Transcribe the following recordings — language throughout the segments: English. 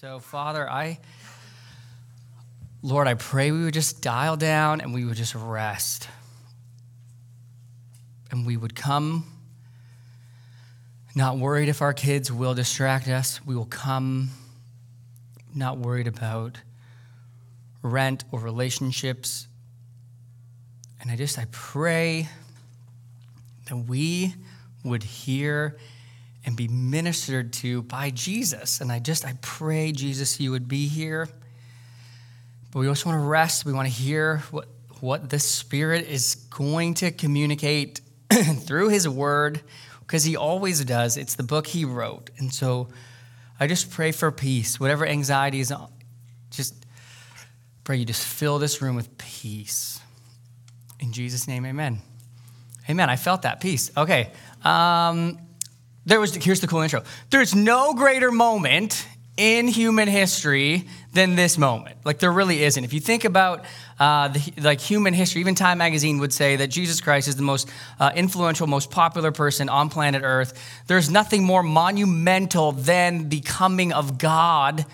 So, Father, I, Lord, I pray we would just dial down and we would just rest. And we would come not worried if our kids will distract us. We will come not worried about rent or relationships. And I just, I pray that we would hear and be ministered to by Jesus. And I just, I pray, Jesus, you would be here. But we also want to rest. We want to hear what, what the Spirit is going to communicate through His Word, because He always does. It's the book He wrote. And so I just pray for peace. Whatever anxiety is, just pray you just fill this room with peace. In Jesus' name, amen. Amen. I felt that peace. Okay. Um, there was here's the cool intro. There's no greater moment in human history than this moment. Like there really isn't. If you think about uh, the, like human history, even Time Magazine would say that Jesus Christ is the most uh, influential, most popular person on planet Earth. There's nothing more monumental than the coming of God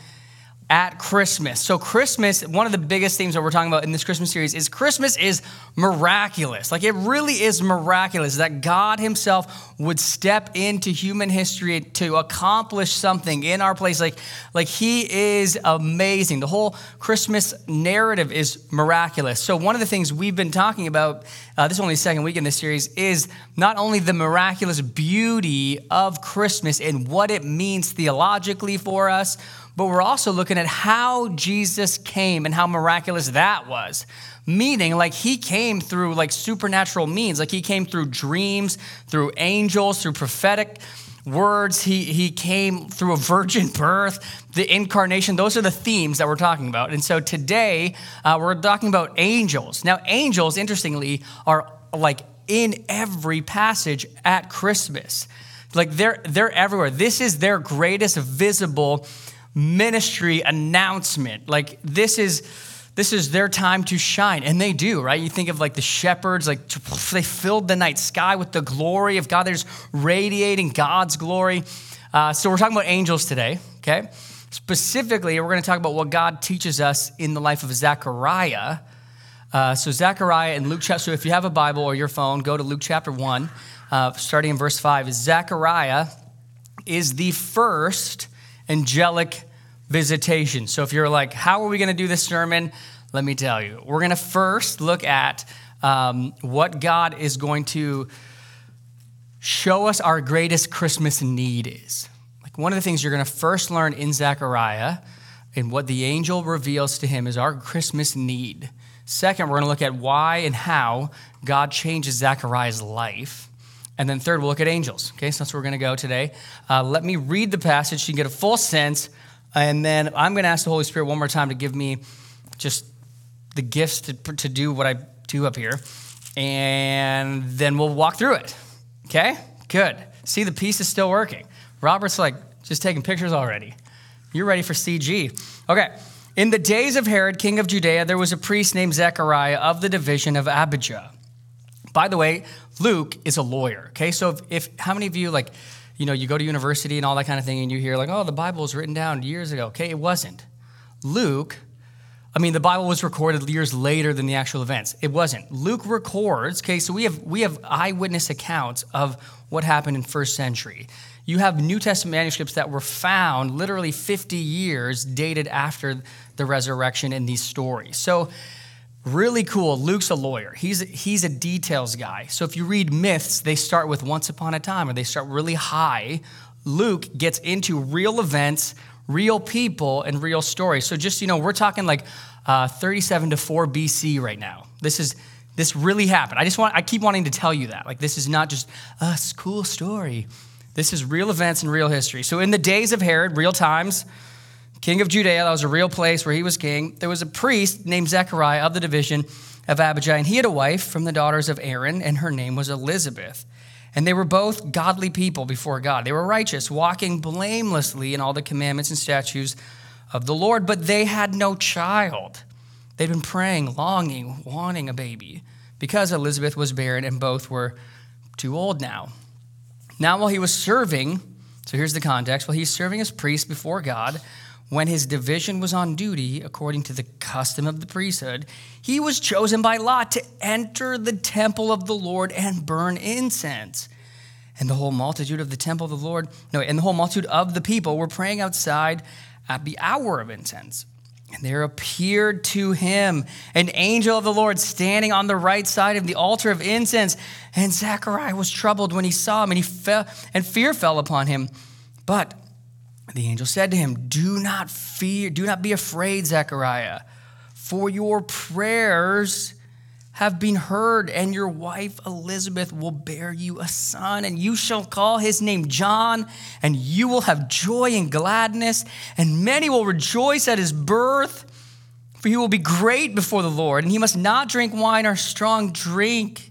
at Christmas. So, Christmas, one of the biggest themes that we're talking about in this Christmas series is Christmas is miraculous. Like, it really is miraculous that God Himself would step into human history to accomplish something in our place. Like, like He is amazing. The whole Christmas narrative is miraculous. So, one of the things we've been talking about, uh, this is only the second week in this series, is not only the miraculous beauty of Christmas and what it means theologically for us but we're also looking at how Jesus came and how miraculous that was. Meaning, like, he came through like supernatural means, like, he came through dreams, through angels, through prophetic words. He, he came through a virgin birth, the incarnation. Those are the themes that we're talking about. And so today, uh, we're talking about angels. Now, angels, interestingly, are like in every passage at Christmas. Like they're they're everywhere. This is their greatest visible ministry announcement. Like this is this is their time to shine. And they do right? You think of like the shepherds like they filled the night sky with the glory of god. They're just radiating god's glory. Uh, so we're talking about angels today okay? Specifically we're going to talk about what god teaches us in the life of zechariah. Uh, so zechariah in luke chapter so if you have a bible or your phone go to luke chapter 1 uh, starting in verse 5 zechariah is the first angelic visitation. So if you're like, how are we going to do this sermon? Let me tell you. We're going to first look at um, what God is going to show us our greatest Christmas need is. Like one of the things you're going to first learn in Zechariah and what the angel reveals to him is our Christmas need. Second, we're going to look at why and how God changes Zechariah's life. And then third, we'll look at angels. Okay, so that's where we're going to go today. Uh, let me read the passage so you can get a full sense. And then I'm going to ask the Holy Spirit one more time to give me just the gifts to, to do what I do up here. And then we'll walk through it. Okay, good. See, the peace is still working. Robert's like just taking pictures already. You're ready for CG. Okay. In the days of Herod, king of Judea, there was a priest named Zechariah of the division of Abijah. By the way, Luke is a lawyer. Okay, so if, if how many of you like, you know, you go to university and all that kind of thing, and you hear like, oh, the Bible was written down years ago. Okay, it wasn't. Luke, I mean, the Bible was recorded years later than the actual events. It wasn't. Luke records. Okay, so we have we have eyewitness accounts of what happened in first century. You have New Testament manuscripts that were found literally 50 years dated after the resurrection in these stories. So Really cool. Luke's a lawyer. He's, he's a details guy. So if you read myths, they start with once upon a time or they start really high. Luke gets into real events, real people, and real stories. So just, you know, we're talking like uh, 37 to 4 BC right now. This is this really happened. I just want I keep wanting to tell you that. Like this is not just a cool story. This is real events and real history. So in the days of Herod, real times, king of Judea. That was a real place where he was king. There was a priest named Zechariah of the division of Abijah, and he had a wife from the daughters of Aaron, and her name was Elizabeth. And they were both godly people before God. They were righteous, walking blamelessly in all the commandments and statutes of the Lord, but they had no child. They'd been praying, longing, wanting a baby because Elizabeth was barren and both were too old now. Now, while he was serving, so here's the context while he's serving as priest before God, when his division was on duty, according to the custom of the priesthood, he was chosen by Lot to enter the temple of the Lord and burn incense. And the whole multitude of the temple of the Lord, no, and the whole multitude of the people were praying outside at the hour of incense. And there appeared to him an angel of the Lord standing on the right side of the altar of incense. And Zechariah was troubled when he saw him, and he fell, and fear fell upon him. But the angel said to him, Do not fear, do not be afraid, Zechariah, for your prayers have been heard, and your wife Elizabeth will bear you a son, and you shall call his name John, and you will have joy and gladness, and many will rejoice at his birth, for he will be great before the Lord, and he must not drink wine or strong drink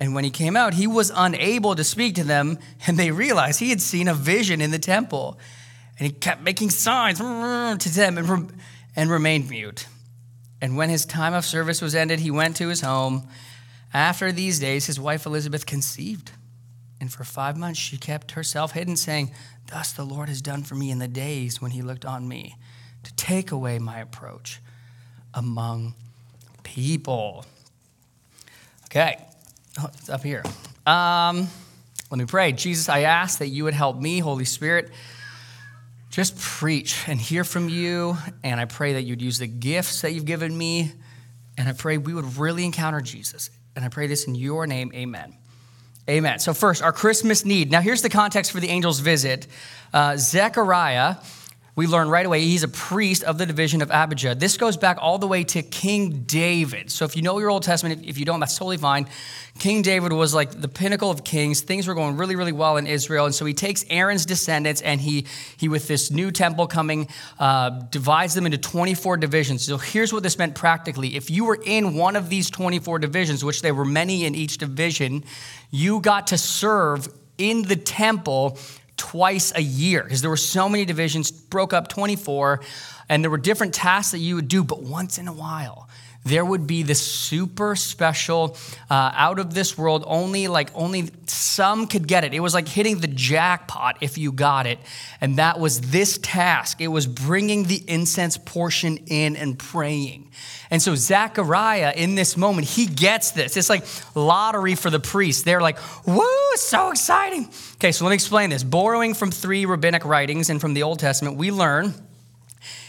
And when he came out, he was unable to speak to them, and they realized he had seen a vision in the temple. And he kept making signs to them and, and remained mute. And when his time of service was ended, he went to his home. After these days, his wife Elizabeth conceived. And for five months, she kept herself hidden, saying, Thus the Lord has done for me in the days when he looked on me to take away my approach among people. Okay. Oh, it's up here. Um, let me pray. Jesus, I ask that you would help me, Holy Spirit, just preach and hear from you. And I pray that you'd use the gifts that you've given me. And I pray we would really encounter Jesus. And I pray this in your name. Amen. Amen. So, first, our Christmas need. Now, here's the context for the angel's visit. Uh, Zechariah we learn right away he's a priest of the division of Abijah. This goes back all the way to King David. So if you know your Old Testament, if you don't, that's totally fine. King David was like the pinnacle of kings. Things were going really, really well in Israel. And so he takes Aaron's descendants and he, he with this new temple coming, uh, divides them into 24 divisions. So here's what this meant practically. If you were in one of these 24 divisions, which there were many in each division, you got to serve in the temple twice a year because there were so many divisions, broke up 24, and there were different tasks that you would do, but once in a while, there would be this super special, uh, out of this world, only like only some could get it. It was like hitting the jackpot if you got it. And that was this task. It was bringing the incense portion in and praying. And so Zechariah, in this moment, he gets this. It's like lottery for the priests. They're like, woo, so exciting. Okay, so let me explain this. Borrowing from three rabbinic writings and from the Old Testament, we learn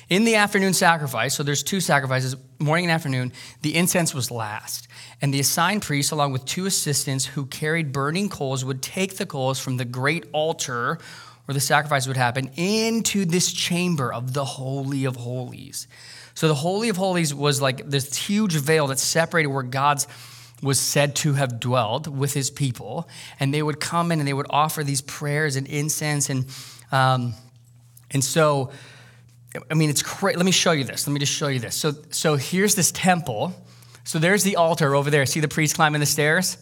in the afternoon sacrifice, so there's two sacrifices, morning and afternoon, the incense was last. And the assigned priest, along with two assistants who carried burning coals, would take the coals from the great altar where the sacrifice would happen into this chamber of the Holy of Holies. So the Holy of Holies was like this huge veil that separated where God's was said to have dwelled with his people. And they would come in and they would offer these prayers and incense. And, um, and so, I mean, it's crazy. Let me show you this. Let me just show you this. So, so here's this temple. So there's the altar over there. See the priest climbing the stairs?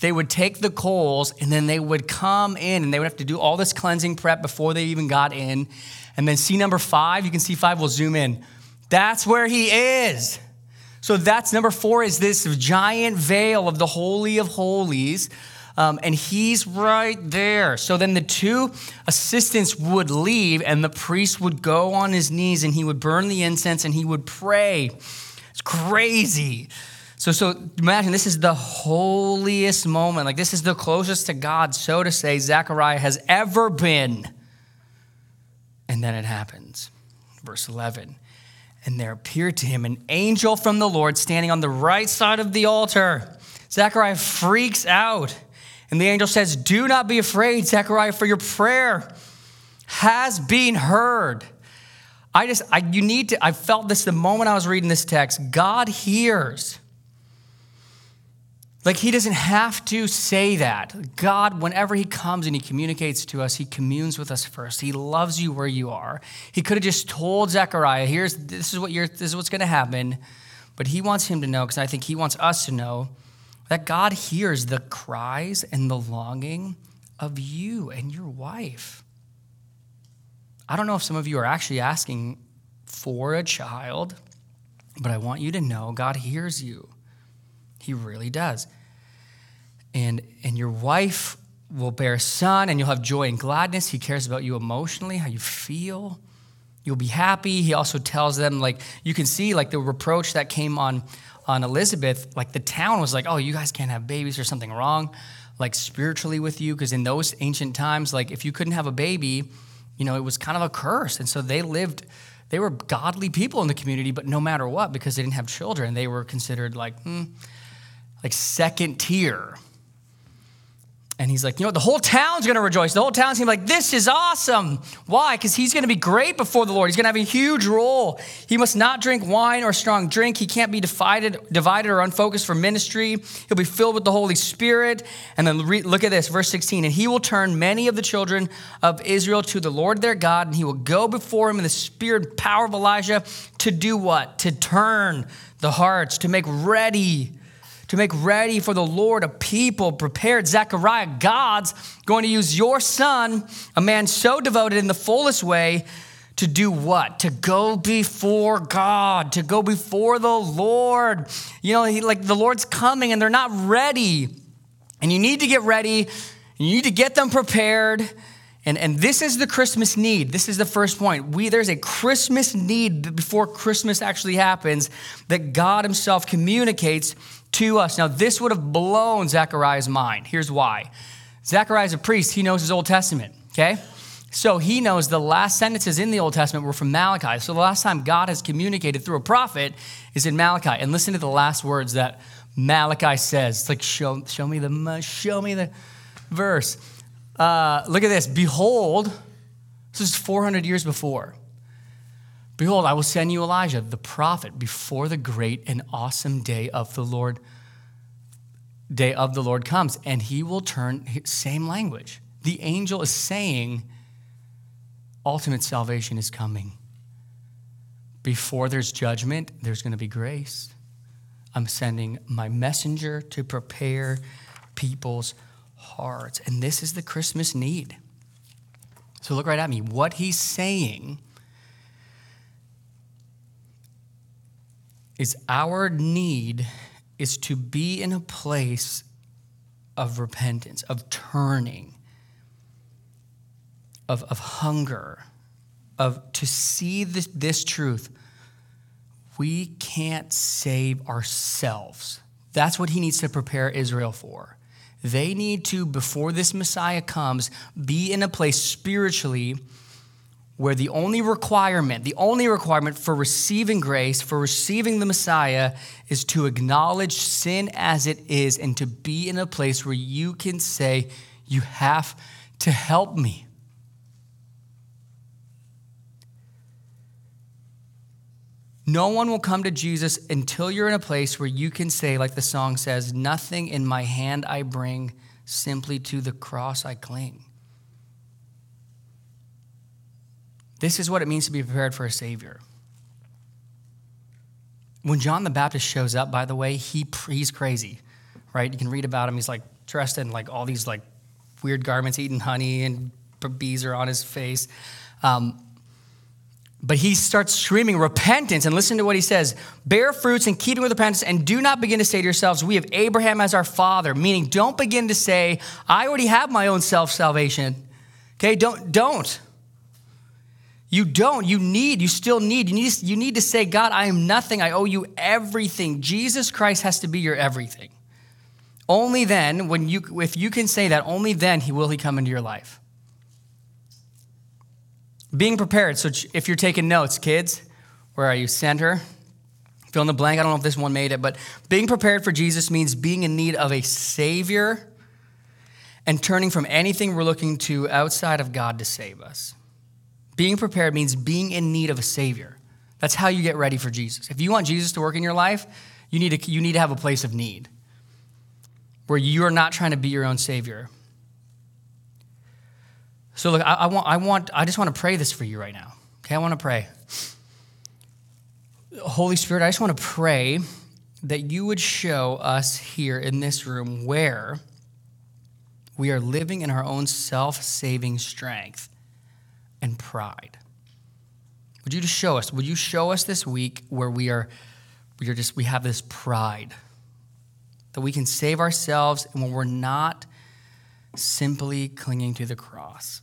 They would take the coals and then they would come in and they would have to do all this cleansing prep before they even got in. And then see number five, you can see five, we'll zoom in. That's where he is. So that's number four is this giant veil of the Holy of Holies. Um, and he's right there. So then the two assistants would leave, and the priest would go on his knees and he would burn the incense and he would pray. It's crazy. So, so imagine this is the holiest moment. Like, this is the closest to God, so to say, Zechariah has ever been. And then it happens. Verse 11. And there appeared to him an angel from the Lord standing on the right side of the altar. Zechariah freaks out. And the angel says, Do not be afraid, Zechariah, for your prayer has been heard. I just, I, you need to, I felt this the moment I was reading this text. God hears. Like he doesn't have to say that. God, whenever he comes and he communicates to us, he communes with us first. He loves you where you are. He could have just told Zechariah, here's this is what you're this is what's gonna happen. But he wants him to know, because I think he wants us to know that God hears the cries and the longing of you and your wife. I don't know if some of you are actually asking for a child, but I want you to know God hears you. He really does. And, and your wife will bear a son, and you'll have joy and gladness. He cares about you emotionally, how you feel. You'll be happy. He also tells them, like, you can see, like, the reproach that came on, on Elizabeth, like, the town was like, oh, you guys can't have babies, or something wrong, like, spiritually with you. Because in those ancient times, like, if you couldn't have a baby, you know, it was kind of a curse. And so they lived, they were godly people in the community, but no matter what, because they didn't have children, they were considered like, hmm, like second tier. And he's like, you know, the whole town's gonna rejoice. The whole town's gonna be like, this is awesome. Why? Because he's gonna be great before the Lord. He's gonna have a huge role. He must not drink wine or strong drink. He can't be divided, divided or unfocused for ministry. He'll be filled with the Holy Spirit. And then re- look at this, verse 16. And he will turn many of the children of Israel to the Lord their God, and he will go before him in the spirit and power of Elijah to do what? To turn the hearts, to make ready to make ready for the Lord a people prepared. Zechariah, God's going to use your son, a man so devoted in the fullest way, to do what? To go before God, to go before the Lord. You know, he, like the Lord's coming and they're not ready. And you need to get ready, you need to get them prepared. And, and this is the Christmas need. This is the first point. We, there's a Christmas need before Christmas actually happens that God Himself communicates to us. Now, this would have blown Zechariah's mind. Here's why Zechariah's a priest, he knows his Old Testament, okay? So he knows the last sentences in the Old Testament were from Malachi. So the last time God has communicated through a prophet is in Malachi. And listen to the last words that Malachi says. It's like, show, show me the show me the verse. Uh, look at this. Behold, this is 400 years before. Behold, I will send you Elijah, the prophet, before the great and awesome day of the Lord day of the Lord comes, and he will turn same language. The angel is saying ultimate salvation is coming. Before there's judgment, there's going to be grace. I'm sending my messenger to prepare people's hearts. And this is the Christmas need. So look right at me. What he's saying is our need is to be in a place of repentance, of turning, of, of hunger, of to see this, this truth. We can't save ourselves. That's what he needs to prepare Israel for. They need to, before this Messiah comes, be in a place spiritually where the only requirement, the only requirement for receiving grace, for receiving the Messiah, is to acknowledge sin as it is and to be in a place where you can say, You have to help me. No one will come to Jesus until you're in a place where you can say, like the song says, Nothing in my hand I bring, simply to the cross I cling. This is what it means to be prepared for a Savior. When John the Baptist shows up, by the way, he, he's crazy, right? You can read about him. He's like dressed in like all these like weird garments, eating honey, and bees are on his face. Um, but he starts screaming repentance, and listen to what he says bear fruits and keep in keeping with repentance, and do not begin to say to yourselves, We have Abraham as our father. Meaning, don't begin to say, I already have my own self salvation. Okay, don't, don't. You don't. You need, you still need. You need, you need to say, God, I am nothing. I owe you everything. Jesus Christ has to be your everything. Only then, when you, if you can say that, only then he will he come into your life. Being prepared. So if you're taking notes, kids, Where are you? Center. Fill in the blank. I don't know if this one made it, but being prepared for Jesus means being in need of a Savior and turning from anything we're looking to outside of God to save us. Being prepared means being in need of a Savior. That's how you get ready for Jesus. If you want Jesus to work in your life, you need to, you need to have a place of need where you're not trying to be your own Savior. So, look, I, I want, I, want, I just want to pray this for you right now. Okay, I want to pray. Holy Spirit, I just want to pray that you would show us here in this room where we are living in our own self saving strength and pride. Would you just show us? Would you show us this week where we are, we are just, we have this pride that we can save ourselves and when we're not simply clinging to the cross?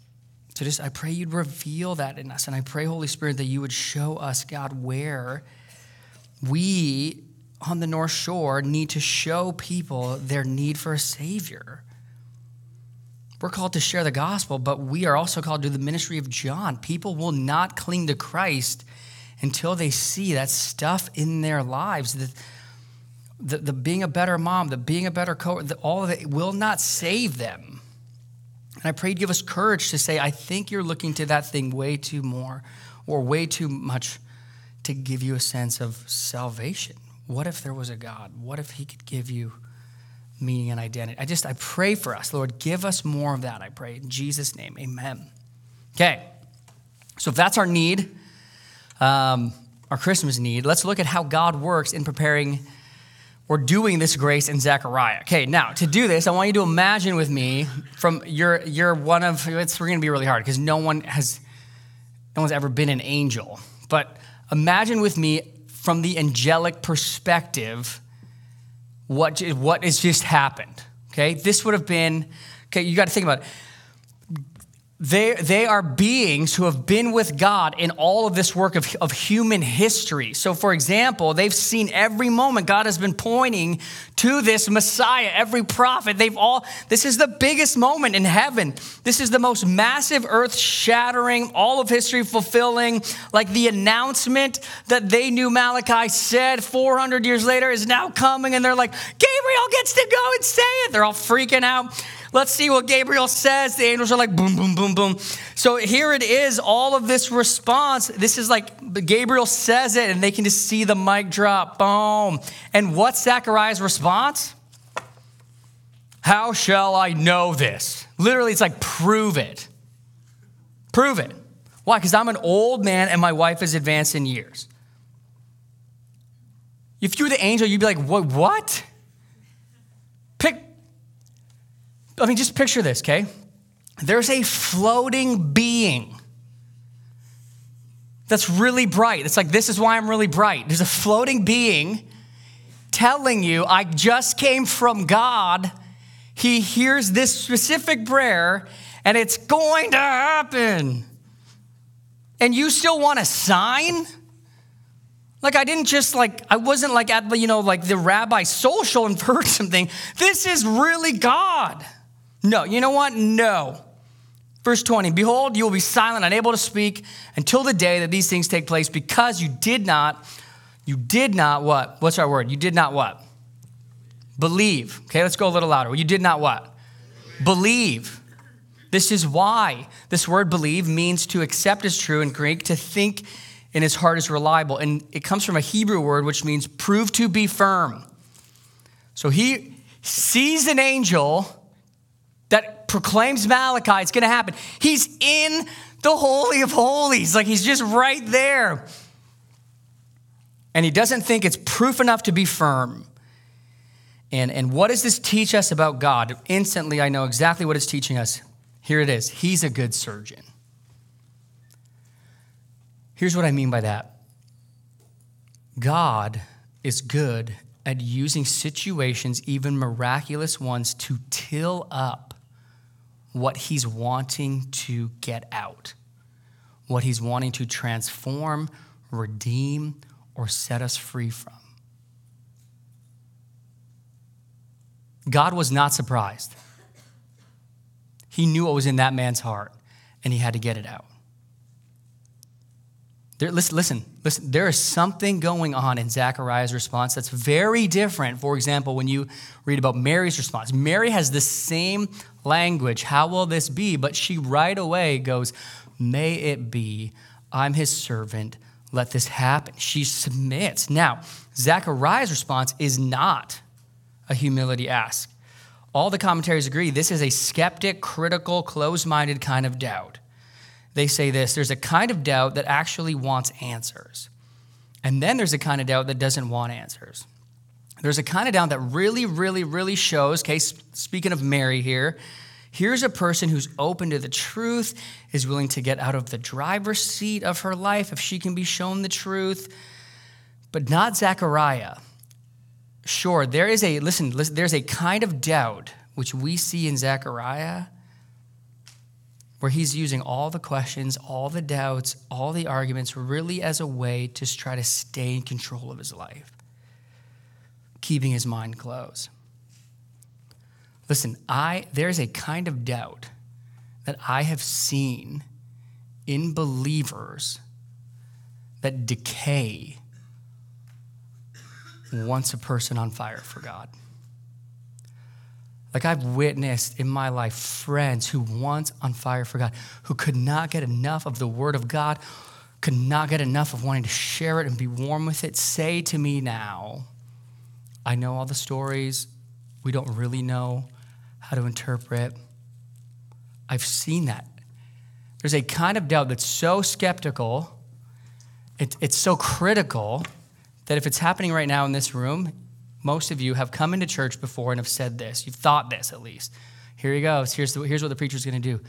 So just, I pray you'd reveal that in us. And I pray, Holy Spirit, that you would show us, God, where we on the North Shore need to show people their need for a Savior. We're called to share the gospel, but we are also called to the ministry of John. People will not cling to Christ until they see that stuff in their lives. The, the, the being a better mom, the being a better co all of it will not save them. And I pray you give us courage to say, I think you're looking to that thing way too more or way too much to give you a sense of salvation. What if there was a God? What if He could give you meaning and identity? I just, I pray for us. Lord, give us more of that, I pray. In Jesus' name, amen. Okay, so if that's our need, um, our Christmas need, let's look at how God works in preparing or doing this grace in Zechariah. Okay, now to do this, I want you to imagine with me from you're you're one of it's we're gonna be really hard because no one has no one's ever been an angel. But imagine with me from the angelic perspective what, what has just happened. Okay, this would have been, okay, you got to think about it they, they are beings who have been with God in all of this work of, of human history. So, for example, they've seen every moment God has been pointing to this Messiah, every prophet. They've all, this is the biggest moment in heaven. This is the most massive, earth shattering, all of history fulfilling, like the announcement that they knew Malachi said 400 years later is now coming. And they're like, Gabriel gets to go and say it. They're all freaking out. Let's see what Gabriel says. The angels are like, boom, boom, boom, boom. So here it is, all of this response. This is like Gabriel says it, and they can just see the mic drop. Boom. And what's Zechariah's response? How shall I know this? Literally, it's like, prove it. Prove it. Why? Because I'm an old man and my wife is advanced in years. If you were the angel, you'd be like, what? What? I mean, just picture this, okay? There's a floating being that's really bright. It's like, this is why I'm really bright. There's a floating being telling you, I just came from God. He hears this specific prayer, and it's going to happen. And you still want a sign? Like I didn't just like I wasn't like at you know like the rabbi social and heard something. This is really God. No, you know what? No. Verse 20 Behold, you will be silent, unable to speak until the day that these things take place, because you did not, you did not what? What's our word? You did not what? Believe. Okay, let's go a little louder. You did not what? Believe. This is why this word believe means to accept as true in Greek, to think in his heart is reliable. And it comes from a Hebrew word which means prove to be firm. So he sees an angel that proclaims Malachi, it's going to happen. He's in the Holy of Holies, like he's just right there. And he doesn't think it's proof enough to be firm. And, and what does this teach us about God? Instantly, I know exactly what it's teaching us. Here it is He's a good surgeon. Here's what I mean by that God is good at using situations, even miraculous ones, to till up what he's wanting to get out, what he's wanting to transform, redeem, or set us free from. God was not surprised. He knew what was in that man's heart, and he had to get it out. There, listen, listen, listen. There is something going on in Zechariah's response that's very different. For example, when you read about Mary's response, Mary has the same language. How will this be? But she right away goes, May it be. I'm his servant. Let this happen. She submits. Now, Zechariah's response is not a humility ask. All the commentaries agree this is a skeptic, critical, closed minded kind of doubt they say this there's a kind of doubt that actually wants answers. And then there's a kind of doubt that doesn't want answers. There's a kind of doubt that really, really, really shows, okay, speaking of Mary here, here's a person who's open to the truth, is willing to get out of the driver's seat of her life if she can be shown the truth, but not Zechariah. Sure, there is a, listen, listen there's a kind of doubt which we see in Zechariah where he's using all the questions, all the doubts, all the arguments really as a way to try to stay in control of his life, keeping his mind closed. Listen, I there's a kind of doubt that I have seen in believers that decay once a person on fire for God. Like I've witnessed in my life friends who once on fire for God, who could not get enough of the Word of God, could not get enough of wanting to share it and be warm with it, say to me now, I know all the stories. We don't really know how to interpret. I've seen that. There's a kind of doubt that's so skeptical, it, it's so critical that if it's happening right now in this room, most of you have come into church before and have said this. You've thought this at least. Here he goes. Here's, the, here's what the preacher's going to do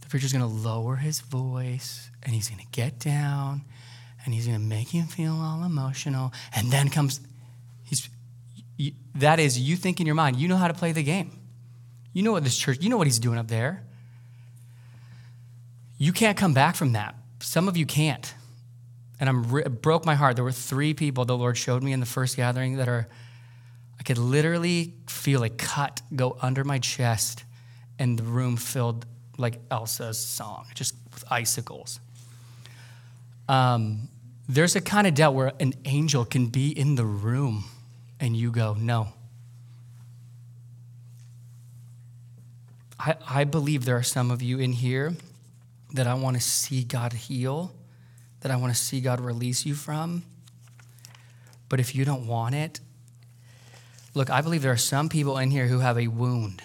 the preacher's going to lower his voice and he's going to get down and he's going to make you feel all emotional. And then comes, he's, you, that is, you think in your mind, you know how to play the game. You know what this church, you know what he's doing up there. You can't come back from that. Some of you can't. And I'm it broke my heart. There were three people the Lord showed me in the first gathering that are I could literally feel a cut go under my chest and the room filled like Elsa's song, just with icicles. Um, there's a kind of doubt where an angel can be in the room and you go, no. I, I believe there are some of you in here that I want to see God heal, that I want to see God release you from. But if you don't want it, Look, I believe there are some people in here who have a wound.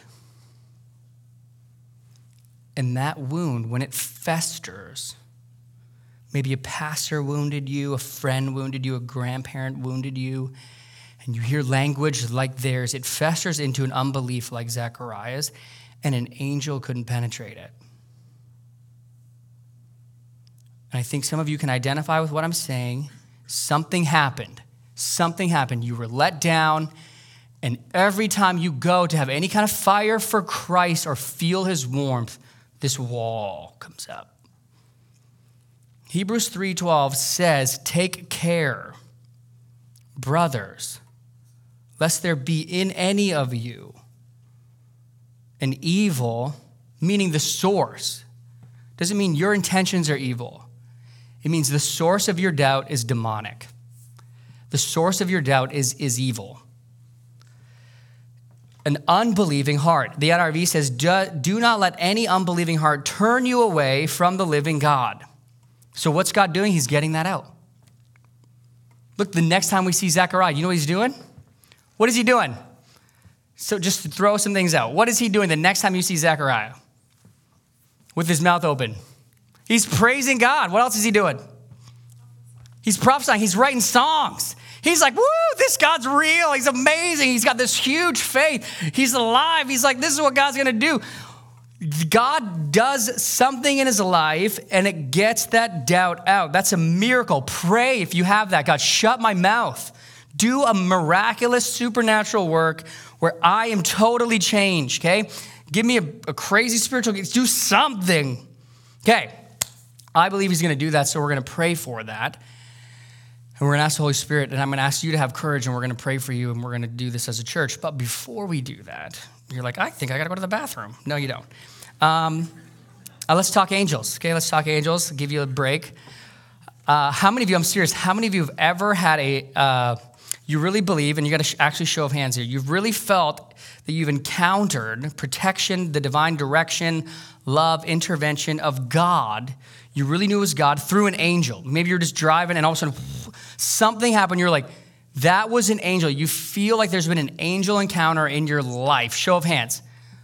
And that wound, when it festers, maybe a pastor wounded you, a friend wounded you, a grandparent wounded you, and you hear language like theirs, it festers into an unbelief like Zechariah's, and an angel couldn't penetrate it. And I think some of you can identify with what I'm saying. Something happened. Something happened. You were let down and every time you go to have any kind of fire for Christ or feel his warmth, this wall comes up. Hebrews 3:12 says, "Take care, brothers, lest there be in any of you an evil, meaning the source. Doesn't mean your intentions are evil. It means the source of your doubt is demonic. The source of your doubt is, is evil an unbelieving heart. The NRV says, Do not let any unbelieving heart turn you away from the living God. So, what's God doing? He's getting that out. Look, the next time we see Zechariah, you know what he's doing? What is he doing? So, just to throw some things out. What is he doing the next time you see Zechariah? With his mouth open. He's praising God. What else is he doing? He's prophesying, he's writing songs. He's like, woo, this God's real. He's amazing. He's got this huge faith. He's alive. He's like, this is what God's going to do. God does something in his life and it gets that doubt out. That's a miracle. Pray if you have that. God, shut my mouth. Do a miraculous supernatural work where I am totally changed, okay? Give me a, a crazy spiritual gift. Do something. Okay. I believe he's going to do that, so we're going to pray for that. And we're going to ask the Holy Spirit, and I'm going to ask you to have courage, and we're going to pray for you, and we're going to do this as a church. But before we do that, you're like, I think I got to go to the bathroom. No, you don't. Um, uh, let's talk angels, okay? Let's talk angels. I'll give you a break. Uh, how many of you, I'm serious, how many of you have ever had a, uh, you really believe, and you got to sh- actually show of hands here, you've really felt that you've encountered protection, the divine direction, love, intervention of God. You really knew it was God through an angel. Maybe you're just driving and all of a sudden something happened. You're like, that was an angel. You feel like there's been an angel encounter in your life. Show of hands.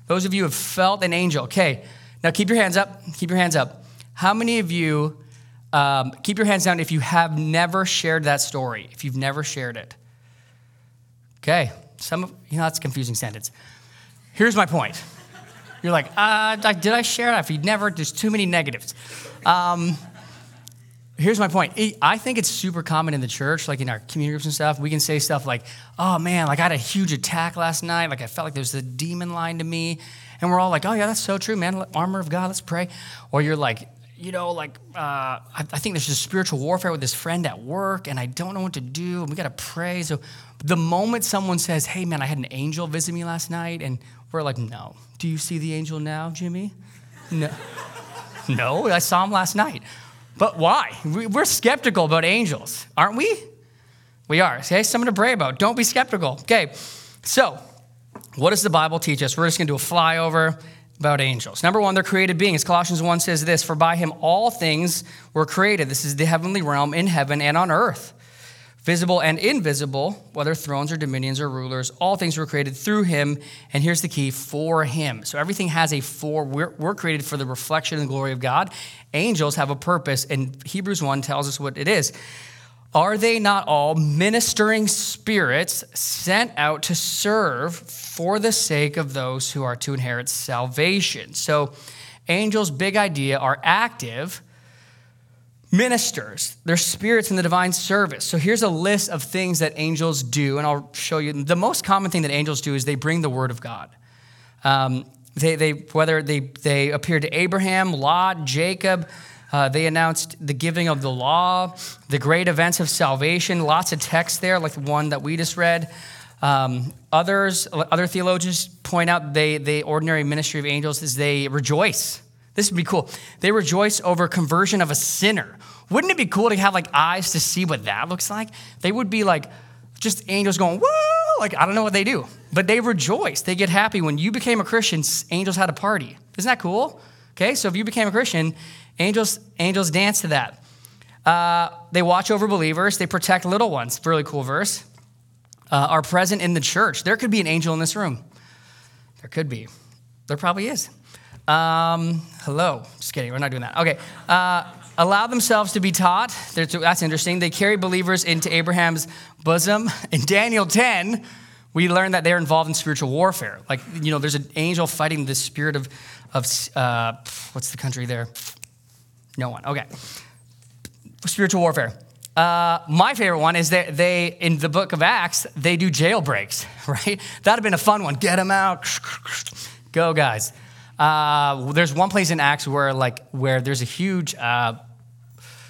Those of you have felt an angel. Okay, now keep your hands up. Keep your hands up. How many of you, um, keep your hands down if you have never shared that story, if you've never shared it? Okay, some of, you know, that's a confusing sentence. Here's my point. You're like, uh, did I share it? If you never, there's too many negatives. Um, here's my point. I think it's super common in the church, like in our community groups and stuff. We can say stuff like, oh man, like I had a huge attack last night. Like I felt like there was a demon lying to me. And we're all like, oh yeah, that's so true, man. Armor of God, let's pray. Or you're like, you know, like, uh, I, I, think there's just spiritual warfare with this friend at work, and I don't know what to do, and we got to pray. So the moment someone says, hey, man, I had an angel visit me last night, and we're like, no. Do you see the angel now, Jimmy? No. no, I saw him last night. But why? We're skeptical about angels, aren't we? We are. Okay, something to pray about. Don't be skeptical. Okay, so what does the Bible teach us? We're just going to do a flyover about angels. Number one, they're created beings. Colossians 1 says this For by him all things were created. This is the heavenly realm in heaven and on earth visible and invisible, whether thrones or dominions or rulers, all things were created through him. And here's the key for him. So everything has a for. We're, we're created for the reflection and glory of God. Angels have a purpose, and Hebrews 1 tells us what it is. Are they not all ministering spirits sent out to serve for the sake of those who are to inherit salvation? So, angels' big idea are active ministers, they're spirits in the divine service. So here's a list of things that angels do, and I'll show you. The most common thing that angels do is they bring the word of God. Um, they, they, whether they, they appeared to Abraham, Lot, Jacob, uh, they announced the giving of the law, the great events of salvation, lots of text there, like the one that we just read. Um, others, other theologians point out they, the ordinary ministry of angels is they rejoice this would be cool. They rejoice over conversion of a sinner. Wouldn't it be cool to have like eyes to see what that looks like? They would be like just angels going, woo! Like, I don't know what they do, but they rejoice. They get happy. When you became a Christian, angels had a party. Isn't that cool? Okay, so if you became a Christian, angels, angels dance to that. Uh, they watch over believers, they protect little ones. Really cool verse. Uh, are present in the church. There could be an angel in this room. There could be. There probably is. Um, hello. Just kidding. We're not doing that. Okay. Uh, allow themselves to be taught. That's interesting. They carry believers into Abraham's bosom. In Daniel 10, we learn that they're involved in spiritual warfare. Like, you know, there's an angel fighting the spirit of, of uh, what's the country there? No one. Okay. Spiritual warfare. Uh, my favorite one is that they, in the book of Acts, they do jailbreaks, right? That'd have been a fun one. Get them out. Go, guys. Uh, there's one place in Acts where like where there's a huge uh,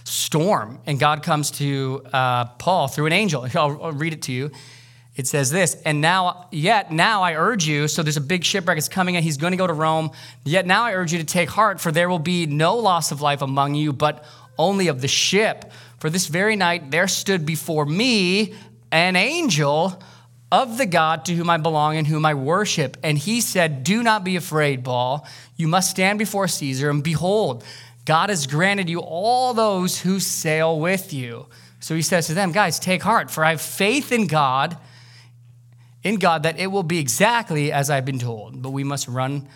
storm, and God comes to uh, Paul through an angel. I'll, I'll read it to you. It says this, and now, yet now I urge you. So there's a big shipwreck is coming, and he's going to go to Rome. Yet now I urge you to take heart, for there will be no loss of life among you, but only of the ship. For this very night there stood before me an angel of the God to whom I belong and whom I worship. And he said, Do not be afraid, Paul. You must stand before Caesar, and behold, God has granted you all those who sail with you. So he says to them, Guys, take heart, for I have faith in God, in God, that it will be exactly as I've been told. But we must run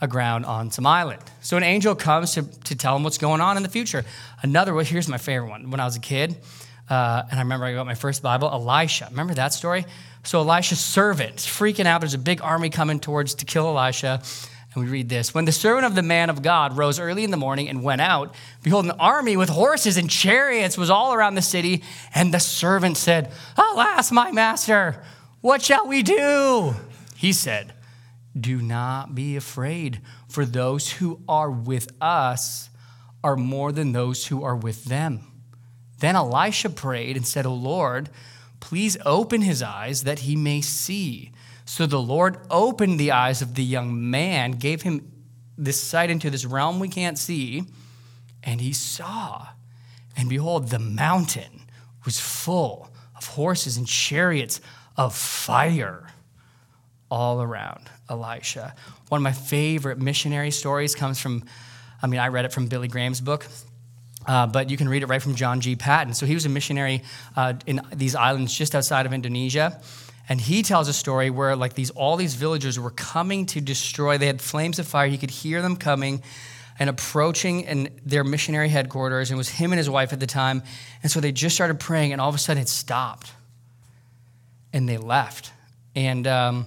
aground on some island. So an angel comes to, to tell him what's going on in the future. Another one, here's my favorite one. When I was a kid, uh, and I remember I got my first Bible, Elisha. Remember that story? So Elisha's servant freaking out. There's a big army coming towards to kill Elisha. And we read this When the servant of the man of God rose early in the morning and went out, behold, an army with horses and chariots was all around the city. And the servant said, Alas, my master, what shall we do? He said, Do not be afraid, for those who are with us are more than those who are with them. Then Elisha prayed and said, O Lord, Please open his eyes that he may see. So the Lord opened the eyes of the young man, gave him this sight into this realm we can't see, and he saw. And behold, the mountain was full of horses and chariots of fire all around Elisha. One of my favorite missionary stories comes from, I mean, I read it from Billy Graham's book. Uh, but you can read it right from John G. Paton. So he was a missionary uh, in these islands just outside of Indonesia. And he tells a story where like these all these villagers were coming to destroy. They had flames of fire. He could hear them coming and approaching in their missionary headquarters. And it was him and his wife at the time. And so they just started praying, and all of a sudden it stopped. And they left. And um,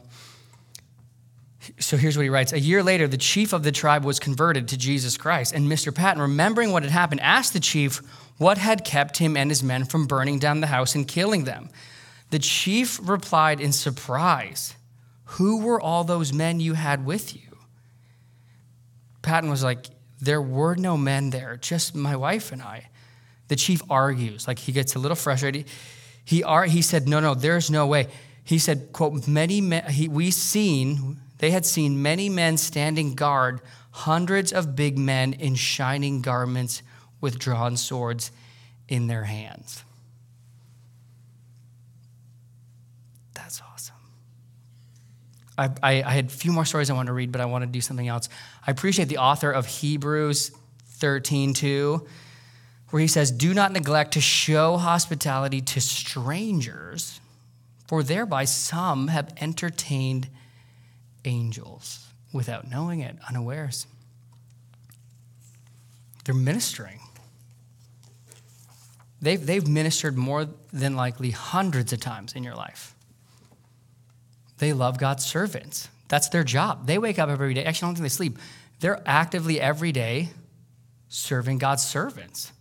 so here's what he writes. A year later, the chief of the tribe was converted to Jesus Christ. And Mr. Paton, remembering what had happened, asked the chief what had kept him and his men from burning down the house and killing them. The chief replied in surprise, Who were all those men you had with you? Paton was like, There were no men there, just my wife and I. The chief argues, like he gets a little frustrated. He, he said, No, no, there's no way. He said, quote, many men, he, we seen, they had seen many men standing guard, hundreds of big men in shining garments with drawn swords in their hands. That's awesome. I, I, I, had a few more stories I want to read, but I want to do something else. I appreciate the author of Hebrews 13 2, where he says, Do not neglect to show hospitality to strangers, for thereby some have entertained angels without knowing it, unawares. They're ministering. They've, they've ministered more than likely hundreds of times in your life. They love God's servants. That's their job. They wake up every day. Actually, I don't think they sleep. They're actively every day serving God's servants.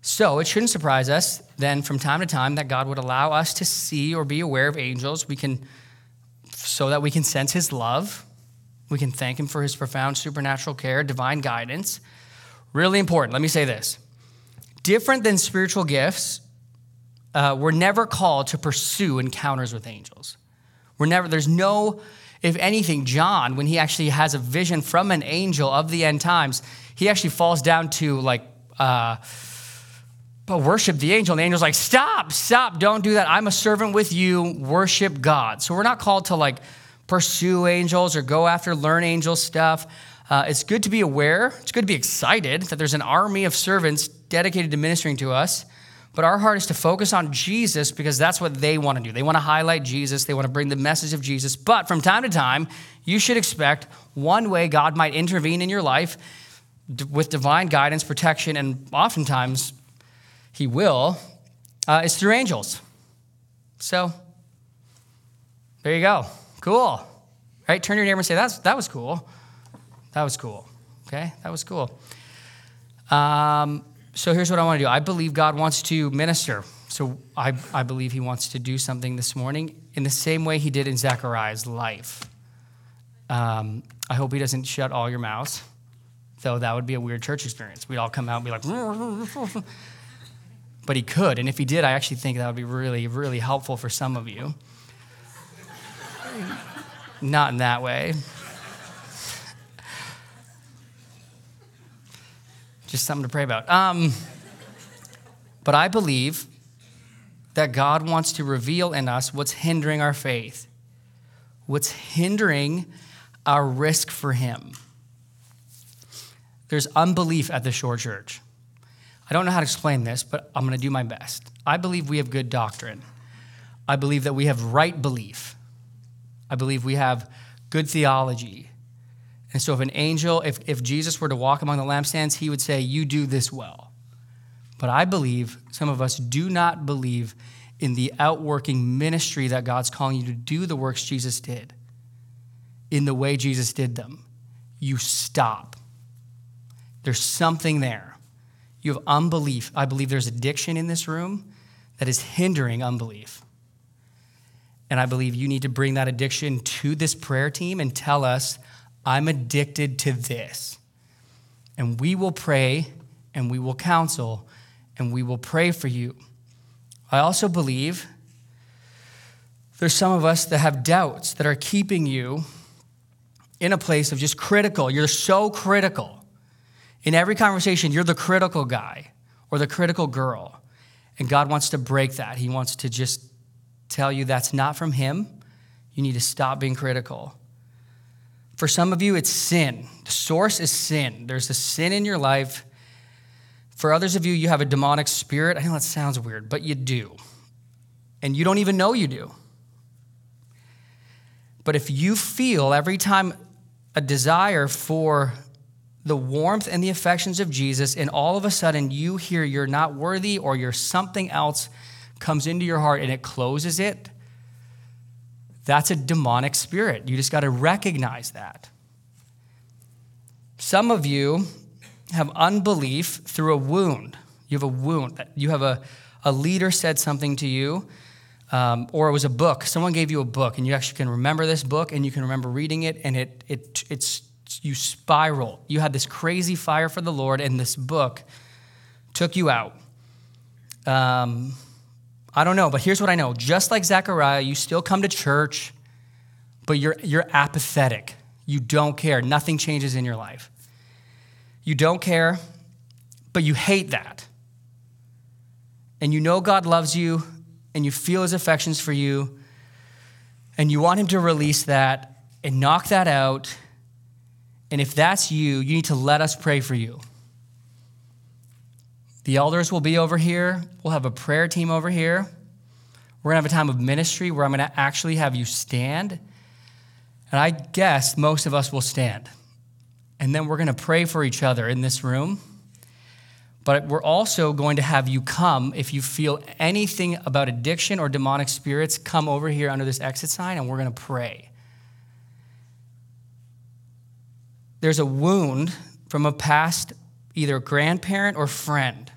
So it shouldn't surprise us then from time to time that God would allow us to see or be aware of angels. We can so that we can sense his love. We can thank him for his profound supernatural care, divine guidance. Really important. Let me say this. Different than spiritual gifts, uh, we're never called to pursue encounters with angels. We're never, there's no, if anything, John, when he actually has a vision from an angel of the end times, he actually falls down to like, uh, but worship the angel. And the angel's like, stop, stop, don't do that. I'm a servant with you. Worship God. So we're not called to like pursue angels or go after learn angel stuff. Uh, it's good to be aware. It's good to be excited that there's an army of servants dedicated to ministering to us. But our heart is to focus on Jesus because that's what they want to do. They want to highlight Jesus, they want to bring the message of Jesus. But from time to time, you should expect one way God might intervene in your life with divine guidance, protection, and oftentimes he will, uh, is through angels. So, there you go. Cool. Right? Turn your neighbor and say, That's, that was cool. That was cool. Okay? That was cool. Um, so, here's what I want to do I believe God wants to minister. So, I, I believe He wants to do something this morning in the same way He did in Zechariah's life. Um, I hope He doesn't shut all your mouths, though that would be a weird church experience. We'd all come out and be like, but he could. And if he did, I actually think that would be really, really helpful for some of you. Not in that way. Just something to pray about. Um, but I believe that God wants to reveal in us what's hindering our faith, what's hindering our risk for Him. There's unbelief at the Shore Church. I don't know how to explain this, but I'm going to do my best. I believe we have good doctrine. I believe that we have right belief. I believe we have good theology. And so, if an angel, if, if Jesus were to walk among the lampstands, he would say, You do this well. But I believe some of us do not believe in the outworking ministry that God's calling you to do the works Jesus did in the way Jesus did them. You stop. There's something there. You have unbelief. I believe there's addiction in this room that is hindering unbelief. And I believe you need to bring that addiction to this prayer team and tell us, I'm addicted to this. And we will pray and we will counsel and we will pray for you. I also believe there's some of us that have doubts that are keeping you in a place of just critical. You're so critical. In every conversation, you're the critical guy. or the critical girl. And God wants to break that. He wants to just tell you that's not from Him. You need to stop being critical. For some of you, it's sin. The source is sin. There's a sin in your life. For others of you, you have a demonic spirit. I know that sounds weird, but you do. And you don't even know you do. But if you feel every time a desire for the warmth and the affections of Jesus, and all of a sudden you hear you're not worthy or you're something else comes into your heart and it closes it, that's a demonic spirit. You just got to recognize that. Some of you have unbelief through a wound. You have a wound. You have a, a leader said something to you, um, or it was a book. Someone gave you a book, and you actually can remember this book, and you can remember reading it, and it, it, it's you spiral. You had this crazy fire for the Lord, and this book took you out. Um, I don't know, but here's what I know. Just like Zechariah, you still come to church, but you're, you're apathetic. You don't care. Nothing changes in your life. You don't care, but you hate that. And you know God loves you, and you feel his affections for you, and you want him to release that and knock that out and if that's you, you need to let us pray for you. The elders will be over here. We'll have a prayer team over here. We're going to have a time of ministry where I'm going to actually have you stand. And I guess most of us will stand. And then we're going to pray for each other in this room. But we're also going to have you come if you feel anything about addiction or demonic spirits, come over here under this exit sign and we're going to pray. There's a wound from a past either grandparent or friend.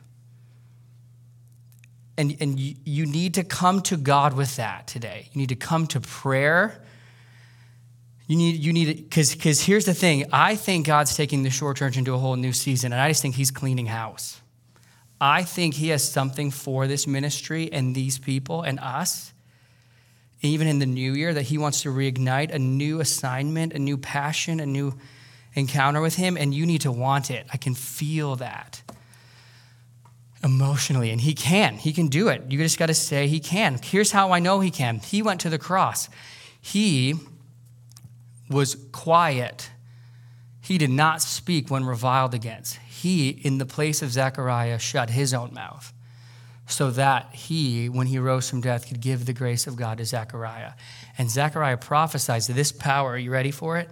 And, and you, you need to come to God with that today. You need to come to prayer. You need, you need, because because here's the thing. I think God's taking the Shore Church into a whole new season, and I just think He's cleaning house. I think He has something for this ministry and these people and us, even in the new year, that He wants to reignite a new assignment, a new passion, a new encounter with Him, and you need to want it. I can feel that emotionally, and He can. He can do it. You just got to say He can. Here's how I know He can He went to the cross, He was quiet. He did not speak when reviled against. He, in the place of Zechariah, shut his own mouth so that he, when he rose from death, could give the grace of God to Zechariah. And Zechariah prophesies this power. Are you ready for it?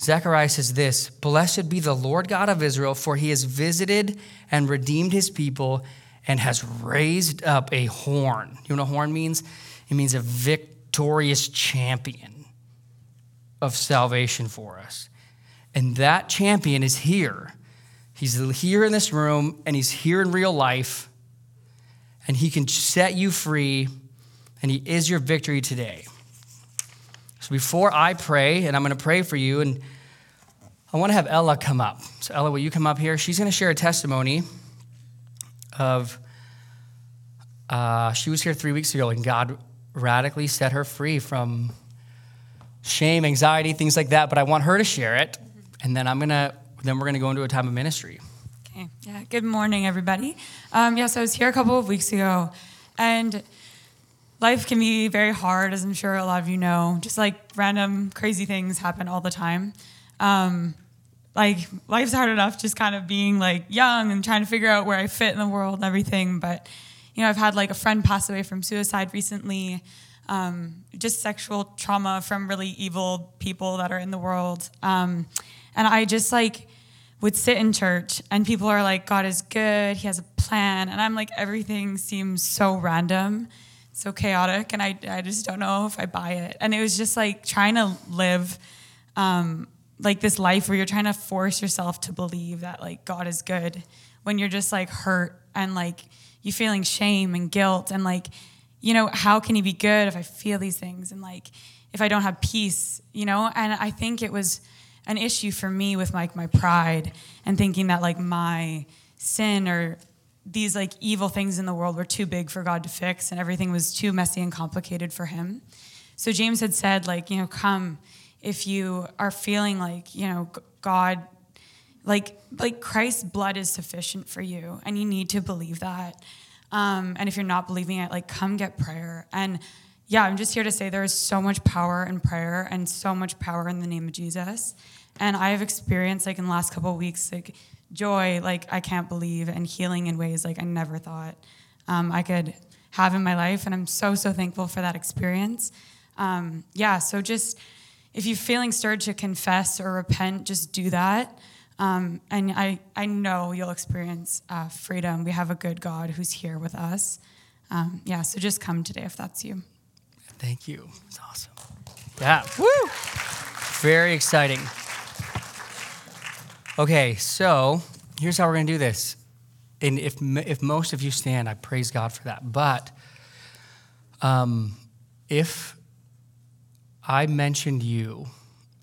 Zechariah says this Blessed be the Lord God of Israel, for he has visited and redeemed his people and has raised up a horn. You know what a horn means? It means a victorious champion of salvation for us. And that champion is here. He's here in this room and he's here in real life. And he can set you free, and he is your victory today. Before I pray, and I'm going to pray for you, and I want to have Ella come up. So, Ella, will you come up here? She's going to share a testimony of uh, she was here three weeks ago, and God radically set her free from shame, anxiety, things like that. But I want her to share it, and then I'm gonna then we're gonna go into a time of ministry. Okay. Yeah. Good morning, everybody. Um, yes, I was here a couple of weeks ago, and life can be very hard, as I'm sure a lot of you know. Just like random crazy things happen all the time. Um, like life's hard enough just kind of being like young and trying to figure out where I fit in the world and everything. But you know, I've had like a friend pass away from suicide recently. Um, just sexual trauma from really evil people that are in the world. Um, and I just like would sit in church and people are like, God is good, He has a plan. And I'm like, everything seems so random so chaotic and I, I just don't know if I buy it. And it was just like trying to live um, like this life where you're trying to force yourself to believe that like God is good when you're just like hurt and like you feeling shame and guilt and like, you know, how can he be good if I feel these things and like if I don't have peace, you know? And I think it was an issue for me with like my pride and thinking that like my sin or these like evil things in the world were too big for God to fix and everything was too messy and complicated for him. So James had said like, you know, come if you are feeling like, you know, God like like Christ's blood is sufficient for you, and you need to believe that. Um, and if you're not believing it, like come get prayer. And yeah, I'm just here to say there is so much power in prayer and so much power in the name of Jesus. And I have experienced like in the last couple of weeks like joy, like I can't believe, and healing in ways like I never thought um, I could have in my life. And I'm so so thankful for that experience. Um, yeah, so just if you're feeling stirred to confess or repent, just do that. Um, and I, I know you'll experience uh, freedom. We have a good God who's here with us. Um, yeah, so just come today if that's you. Thank you. It's awesome. Yeah. Woo! Very exciting. Okay, so here's how we're going to do this. And if, if most of you stand, I praise God for that. But um, if I mentioned you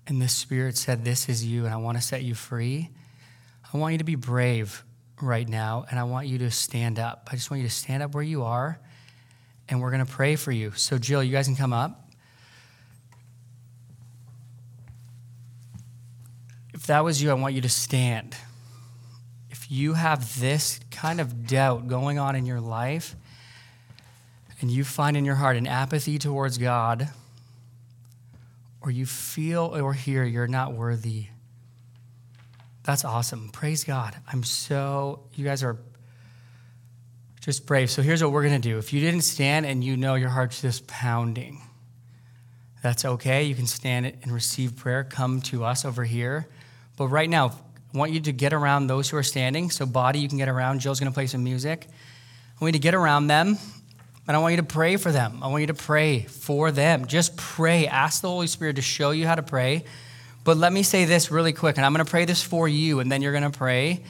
and the Spirit said, This is you, and I want to set you free, I want you to be brave right now, and I want you to stand up. I just want you to stand up where you are, and we're going to pray for you. So, Jill, you guys can come up. That was you, I want you to stand. If you have this kind of doubt going on in your life, and you find in your heart an apathy towards God, or you feel or hear you're not worthy, that's awesome. Praise God. I'm so, you guys are just brave. So here's what we're going to do. If you didn't stand and you know your heart's just pounding, that's okay. You can stand it and receive prayer. Come to us over here. But right now, I want you to get around those who are standing. So, body, you can get around. Jill's going to play some music. I want you to get around them and I want you to pray for them. I want you to pray for them. Just pray. Ask the Holy Spirit to show you how to pray. But let me say this really quick, and I'm going to pray this for you, and then you're going to pray.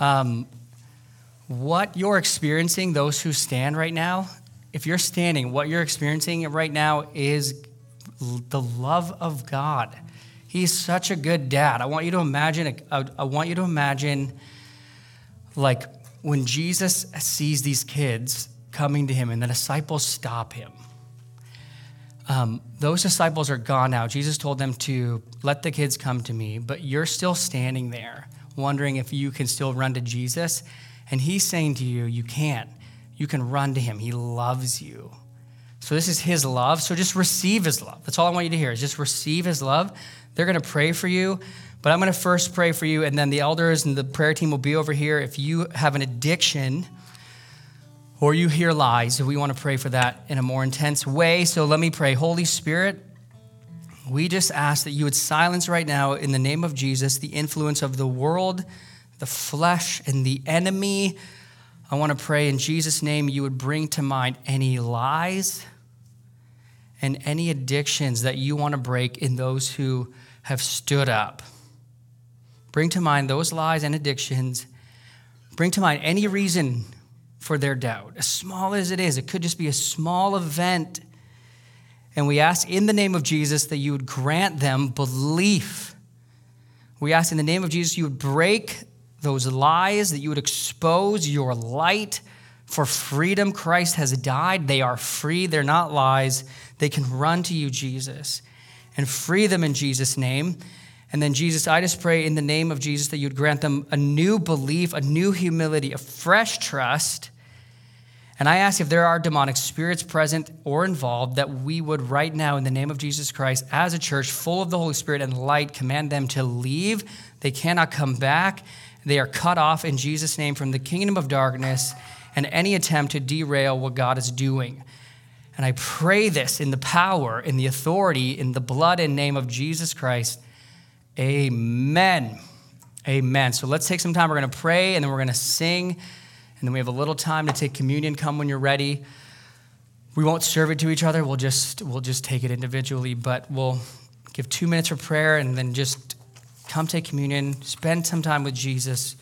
Um, what you're experiencing, those who stand right now, if you're standing, what you're experiencing right now is the love of God. He's such a good dad. I want you to imagine, I want you to imagine like when Jesus sees these kids coming to him, and the disciples stop him. Um, those disciples are gone now. Jesus told them to let the kids come to me, but you're still standing there, wondering if you can still run to Jesus. And he's saying to you, you can't. You can run to him. He loves you. So this is his love. So just receive his love. That's all I want you to hear is just receive his love. They're going to pray for you, but I'm going to first pray for you, and then the elders and the prayer team will be over here. If you have an addiction, or you hear lies, we want to pray for that in a more intense way. So let me pray. Holy Spirit, we just ask that you would silence right now, in the name of Jesus, the influence of the world, the flesh, and the enemy. I want to pray in Jesus' name you would bring to mind any lies and any addictions that you want to break in those who have stood up. Bring to mind those lies and addictions. Bring to mind any reason for their doubt, as small as it is. It could just be a small event. And we ask in the name of Jesus that you would grant them belief. We ask in the name of Jesus you would break those lies, that you would expose your light for freedom. Christ has died. They are free. They're not lies. They can run to you, Jesus, and free them in Jesus' name. And then, Jesus, I just pray in the name of Jesus that you'd grant them a new belief, a new humility, a fresh trust. And I ask if there are demonic spirits present or involved that we would right now, in the name of Jesus Christ, as a church full of the Holy Spirit and light, command them to leave. They cannot come back. They are cut off in Jesus' name from the kingdom of darkness and any attempt to derail what God is doing. And I pray this in the power, in the authority, in the blood and name of Jesus Christ. Amen. Amen. So let's take some time. We're going to pray and then we're going to sing. And then we have a little time to take communion. Come when you're ready. We won't serve it to each other. We'll just we'll just take it individually, but we'll give 2 minutes for prayer and then just come take communion, spend some time with Jesus.